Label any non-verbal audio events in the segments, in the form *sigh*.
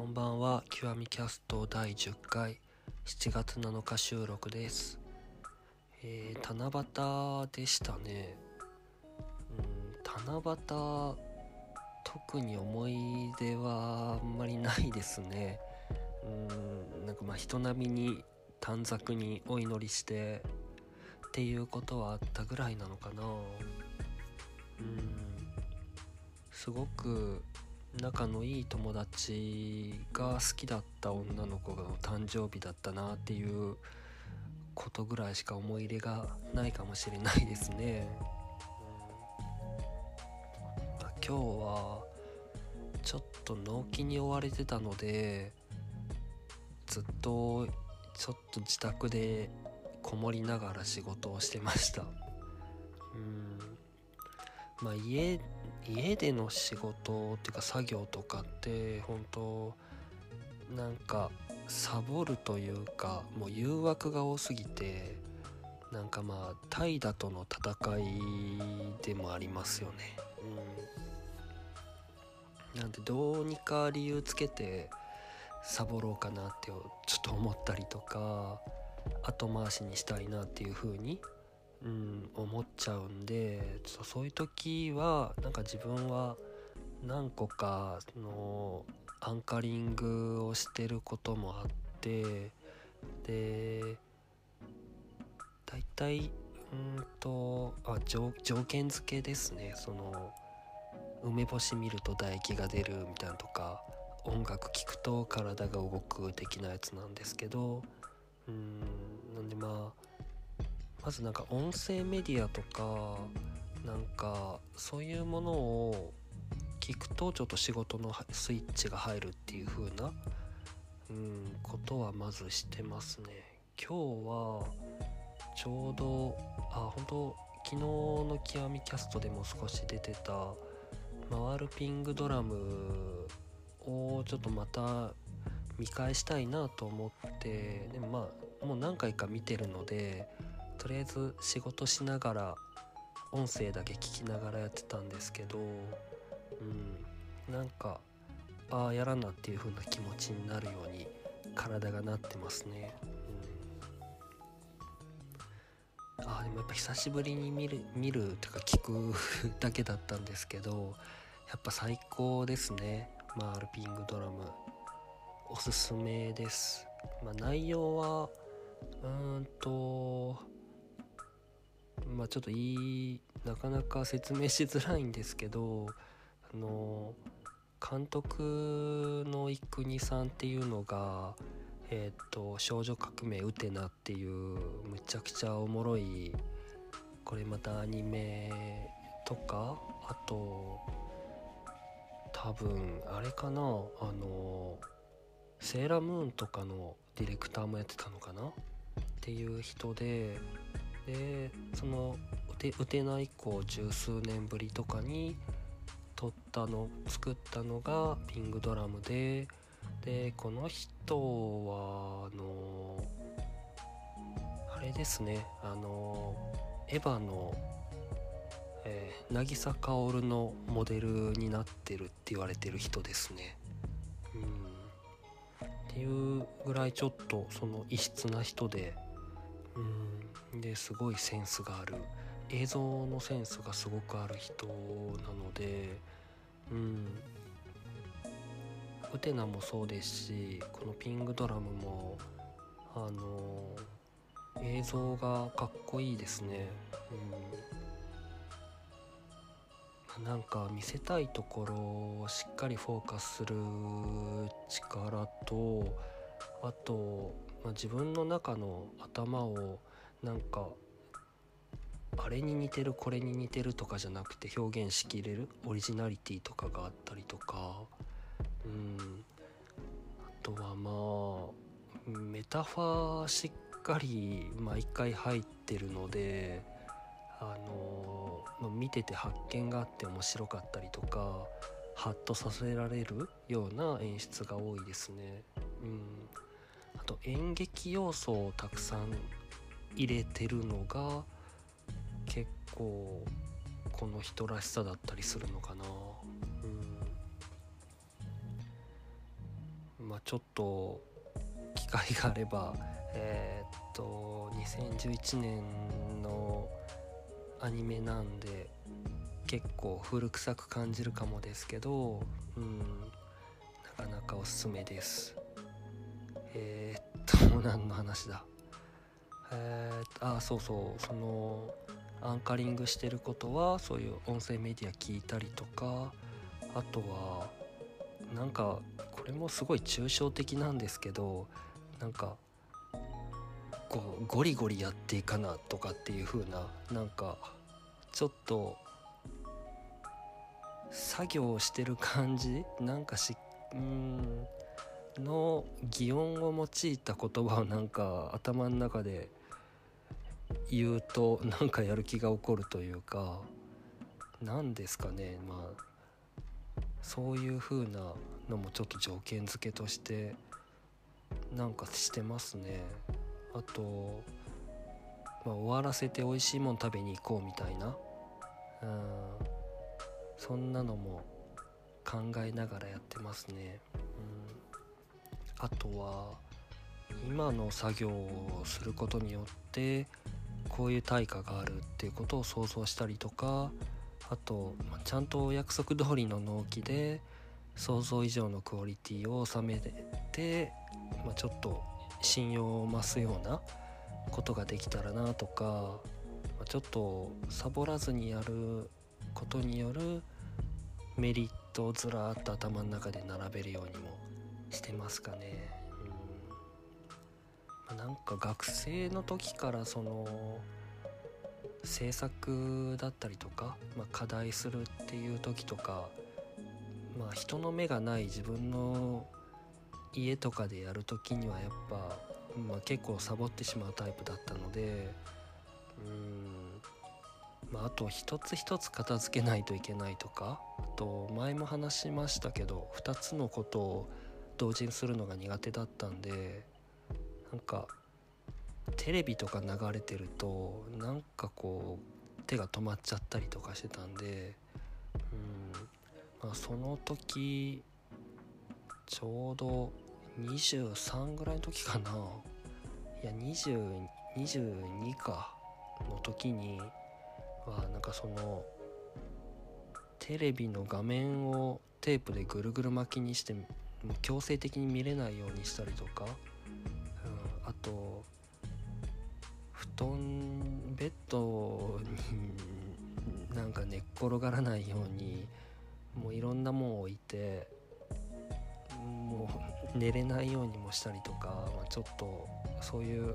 こんばんは。極みキャスト第10回。7月7日収録です。えー、七夕でしたね。うん七夕特に思い出はあんまりないですね。うんなんかまあ人並みに短冊にお祈りしてっていうことはあったぐらいなのかな。うんすごく仲のいい友達が好きだった女の子の誕生日だったなっていうことぐらいしか思い入れがないかもしれないですね。うん、今日はちょっと納期に追われてたのでずっとちょっと自宅でこもりながら仕事をしてました。うんまあ家家での仕事っていうか作業とかって本当なんかサボるというかもう誘惑が多すぎてなんかまあ怠惰との戦いでもありますよね。うん、なんでどうにか理由つけてサボろうかなってちょっと思ったりとか後回しにしたいなっていう風にうん、思っちゃうんでちょっとそういう時はなんか自分は何個かのアンカリングをしてることもあってで大体うんとあ条件付けですね。その梅干し見ると唾液が出るみたいなとか音楽聴くと体が動く的なやつなんですけどうんなんでまあまずなんか音声メディアとかなんかそういうものを聞くとちょっと仕事のスイッチが入るっていう風なうんことはまずしてますね。今日はちょうどあ本当昨日の極みキャストでも少し出てた回るピングドラムをちょっとまた見返したいなと思ってでもまあもう何回か見てるのでとりあえず仕事しながら音声だけ聞きながらやってたんですけどうんなんかああやらなっていう風な気持ちになるように体がなってますね。うん、あでもやっぱ久しぶりに見る見るとか聞くだけだったんですけどやっぱ最高ですね。マールピングドラム。おすすめです、まあ、内容はうーんとまあちょっといいなかなか説明しづらいんですけどあの監督の幾国さんっていうのがえっ、ー、と「少女革命ウテナ」っていうむちゃくちゃおもろいこれまたアニメとかあと多分あれかなあのセーラームーンとかのディレクターもやってたのかな？っていう人ででその打てない以降十数年ぶりとかに撮ったの作ったのがピングドラムででこの人はあのあれですねあのエヴァの、えー、渚薫のモデルになってるって言われてる人ですね。うん、っていうぐらいちょっとその異質な人で。うんですごいセンスがある。映像のセンスがすごくある人なのでうん。ウテナもそうですしこのピングドラムもあの映像がかっこいいですね。うん。なんか見せたいところをしっかりフォーカスする力とあと、まあ、自分の中の頭をなんかあれに似てるこれに似てるとかじゃなくて表現しきれるオリジナリティとかがあったりとか。うん。あとはまあメタファーしっかり毎回入ってるのであの見てて発見があって面白かったりとかハッとさせられるような演出が多いですね。うん、あと演劇要素をたくさん入れてるのが結構この人らしさだったりするのかな。うん。まあちょっと機会があればえー、っと2011年のアニメなんで結構古臭く感じるかもですけどうん。なかなかおすすめです。えー、っと何の話だ。えー、っとあそうそうそのアンカリングしてることはそういう音声メディア聞いたりとかあとはなんかこれもすごい抽象的なんですけどなんかこうゴリゴリやっていかなとかっていう風ななんかちょっと作業をしてる感じなんかしうんの擬音を用いた言葉をなんか頭の中で言うとなんかやる気が起こるというか何ですかね。まあそういう風なのもちょっと条件付けとしてなんかしてますね。あと、まあ、終わらせて美味しいもん食べに行こうみたいな。うん。そんなのも考えながらやってますね、うん、あとは今の作業をすることによってこういう対価があるっていうことを想像したりとかあと、まあ、ちゃんと約束通りの納期で想像以上のクオリティを収めて、まあ、ちょっと信用を増すようなことができたらなとか、まあ、ちょっとサボらずにやることによるメリットをずらっと頭の中で並べるようにもしてますかね。なんか学生の時からその制作だったりとか、まあ、課題するっていう時とか、まあ、人の目がない自分の家とかでやる時にはやっぱ、まあ、結構サボってしまうタイプだったのでうんまああと一つ一つ片付けないといけないとかあと前も話しましたけど2つのことを同時にするのが苦手だったんでなんかテレビとか流れてるとなんかこう手が止まっちゃったりとかしてたんでうんまあその時ちょうど23ぐらいの時かな。いや2022かの時にはなんかそのテレビの画面をテープでぐるぐる巻きにしてもう強制的に見れないようにしたりとか、と布団ベッドになんか寝っ転がらないようにもういろんなもん置いてもう寝れないようにもしたりとか、ま、ちょっとそういう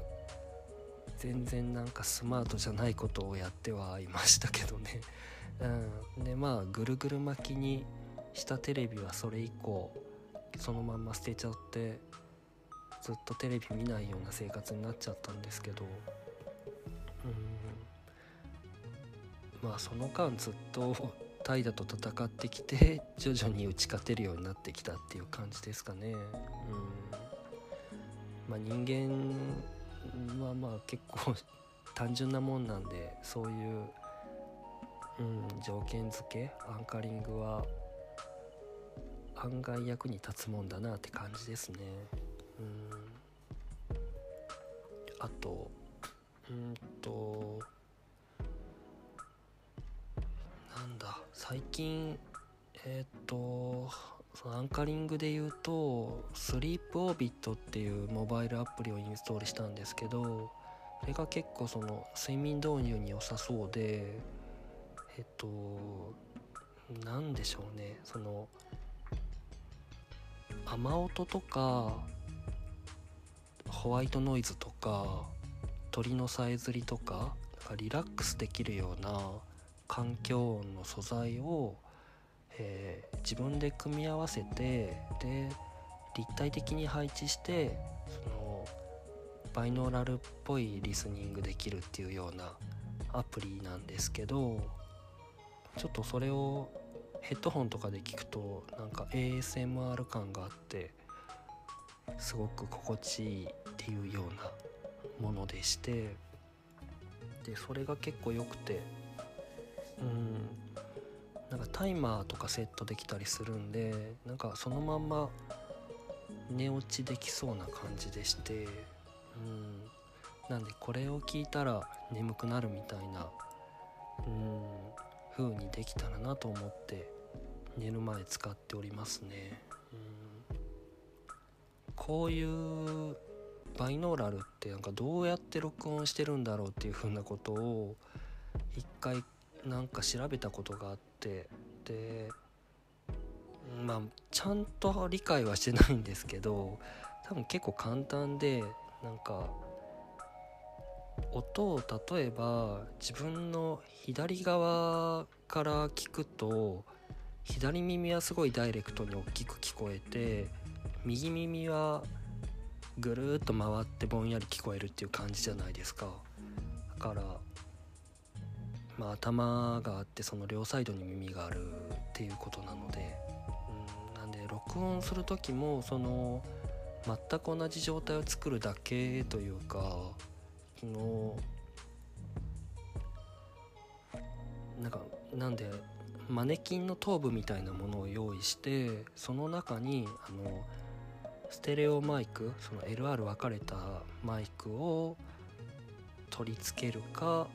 全然なんかスマートじゃないことをやってはいましたけどね、うん、でまあぐるぐる巻きにしたテレビはそれ以降そのまんま捨てちゃってずっとテレビ見ないような生活になっちゃったんですけどうんまあその間ずっと怠惰と戦ってきて *laughs* 徐々に打ち勝てるようになってきたっていう感じですかね。うんまあ、人間はまあ結構 *laughs* 単純なもんなんでそういう、うん、条件付けアンカリングは案外役に立つもんだなって感じですね。うん。あとうんとなんだ最近えっ、とそのアンカリングで言うとスリープオービットっていうモバイルアプリをインストールしたんですけどそれが結構その睡眠導入に良さそうでえっと何でしょうねその雨音とかホワイトノイズとか鳥のさえずりとかリラックスできるような環境音の素材を、えー、自分で組み合わせてで立体的に配置してそのバイノーラルっぽいリスニングできるっていうようなアプリなんですけどちょっとそれをヘッドホンとかで聞くとなんか ASMR 感があってすごく心地いいっていうようなものでしてでそれが結構良くてうんなんかタイマーとかセットできたりするんでなんかそのまんま寝落ちできそうな感じでしてうんなんでこれを聞いたら眠くなるみたいなうん風にできたらなと思って寝る前使っておりますね。うんこういうバイノーラルってなんかどうやって録音してるんだろうっていうふうなことを一回なんか調べたことがあってでまあちゃんと理解はしてないんですけど多分結構簡単でなんか音を例えば自分の左側から聞くと左耳はすごいダイレクトに大きく聞こえて右耳はぐるっと回ってぼんやり聞こえるっていう感じじゃないですか。だからまあ頭があってその両サイドに耳があるっていうことなのでうんなんで録音する時もその全く同じ状態を作るだけというかそのなんかなんでマネキンの頭部みたいなものを用意してその中にあのステレオマイクその LR 分かれたマイクを取り付けるか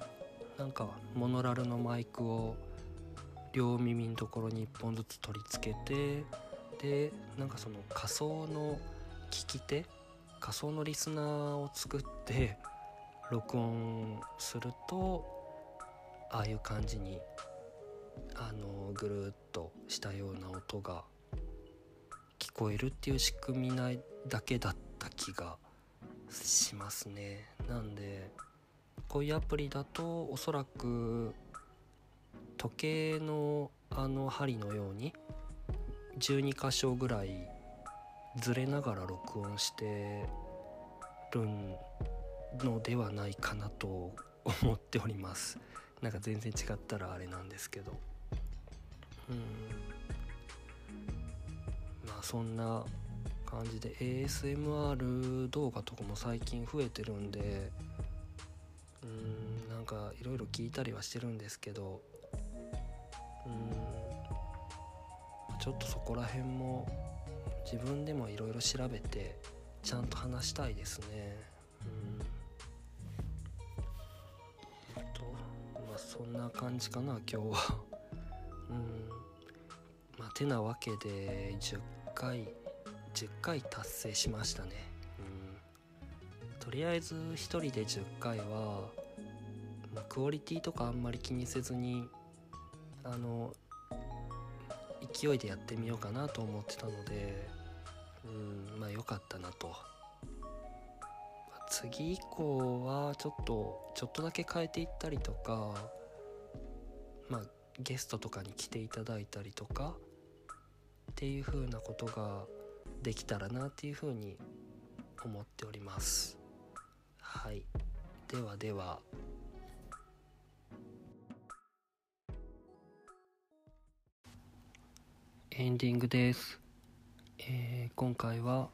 なんかモノラルのマイクを両耳のところに1本ずつ取り付けてでなんかその仮想の聞き手仮想のリスナーを作って録音するとああいう感じにあのぐるっとしたような音が聞こえるっていう仕組みなだけだった気がしますね。なんでこういうアプリだとおそらく時計のあの針のように12箇所ぐらいずれながら録音してるのではないかなと思っております。なんか全然違ったらあれなんですけど。うん。そんな感じで ASMR 動画とかも最近増えてるんでうんなんかいろいろ聞いたりはしてるんですけどうんちょっとそこら辺も自分でもいろいろ調べてちゃんと話したいですね。うん。とまあそんな感じかな今日は。うん。まあてなわけで10回10回達成しましたね。うん。とりあえず1人で10回はまクオリティとかあんまり気にせずにあの勢いでやってみようかなと思ってたのでうんまあ良かったなと。次以降はちょっとちょっとだけ変えていったりとかまあゲストとかに来ていただいたりとかっていう風なことができたらなっていう風に思っております。はい。ではでは。エンディングです、えー今回は、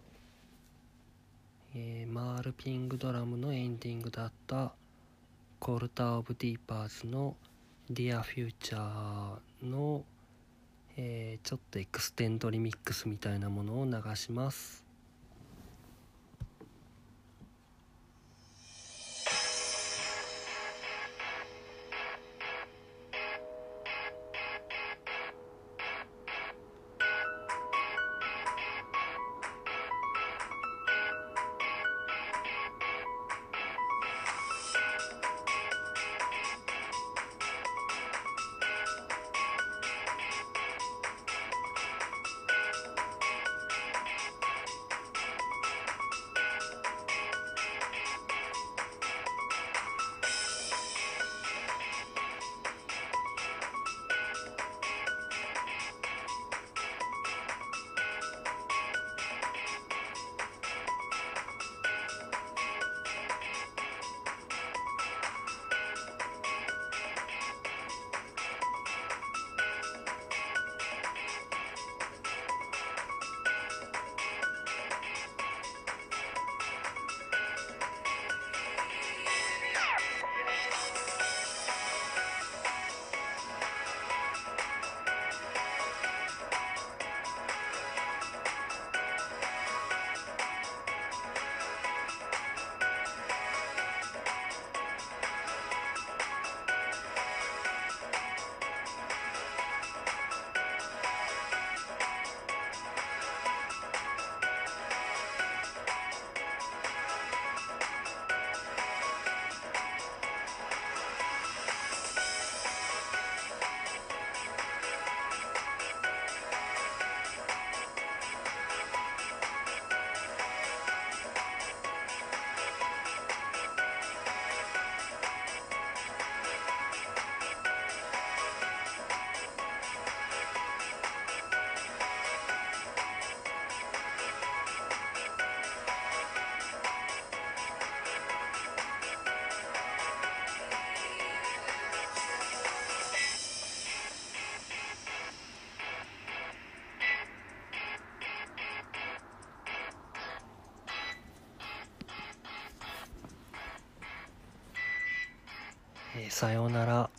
えーマールピングドラムのエンディングだったコルター・オブ・ディーパーズの Dear Future の、えーちょっとエクステンドリミックスみたいなものを流します。さようなら。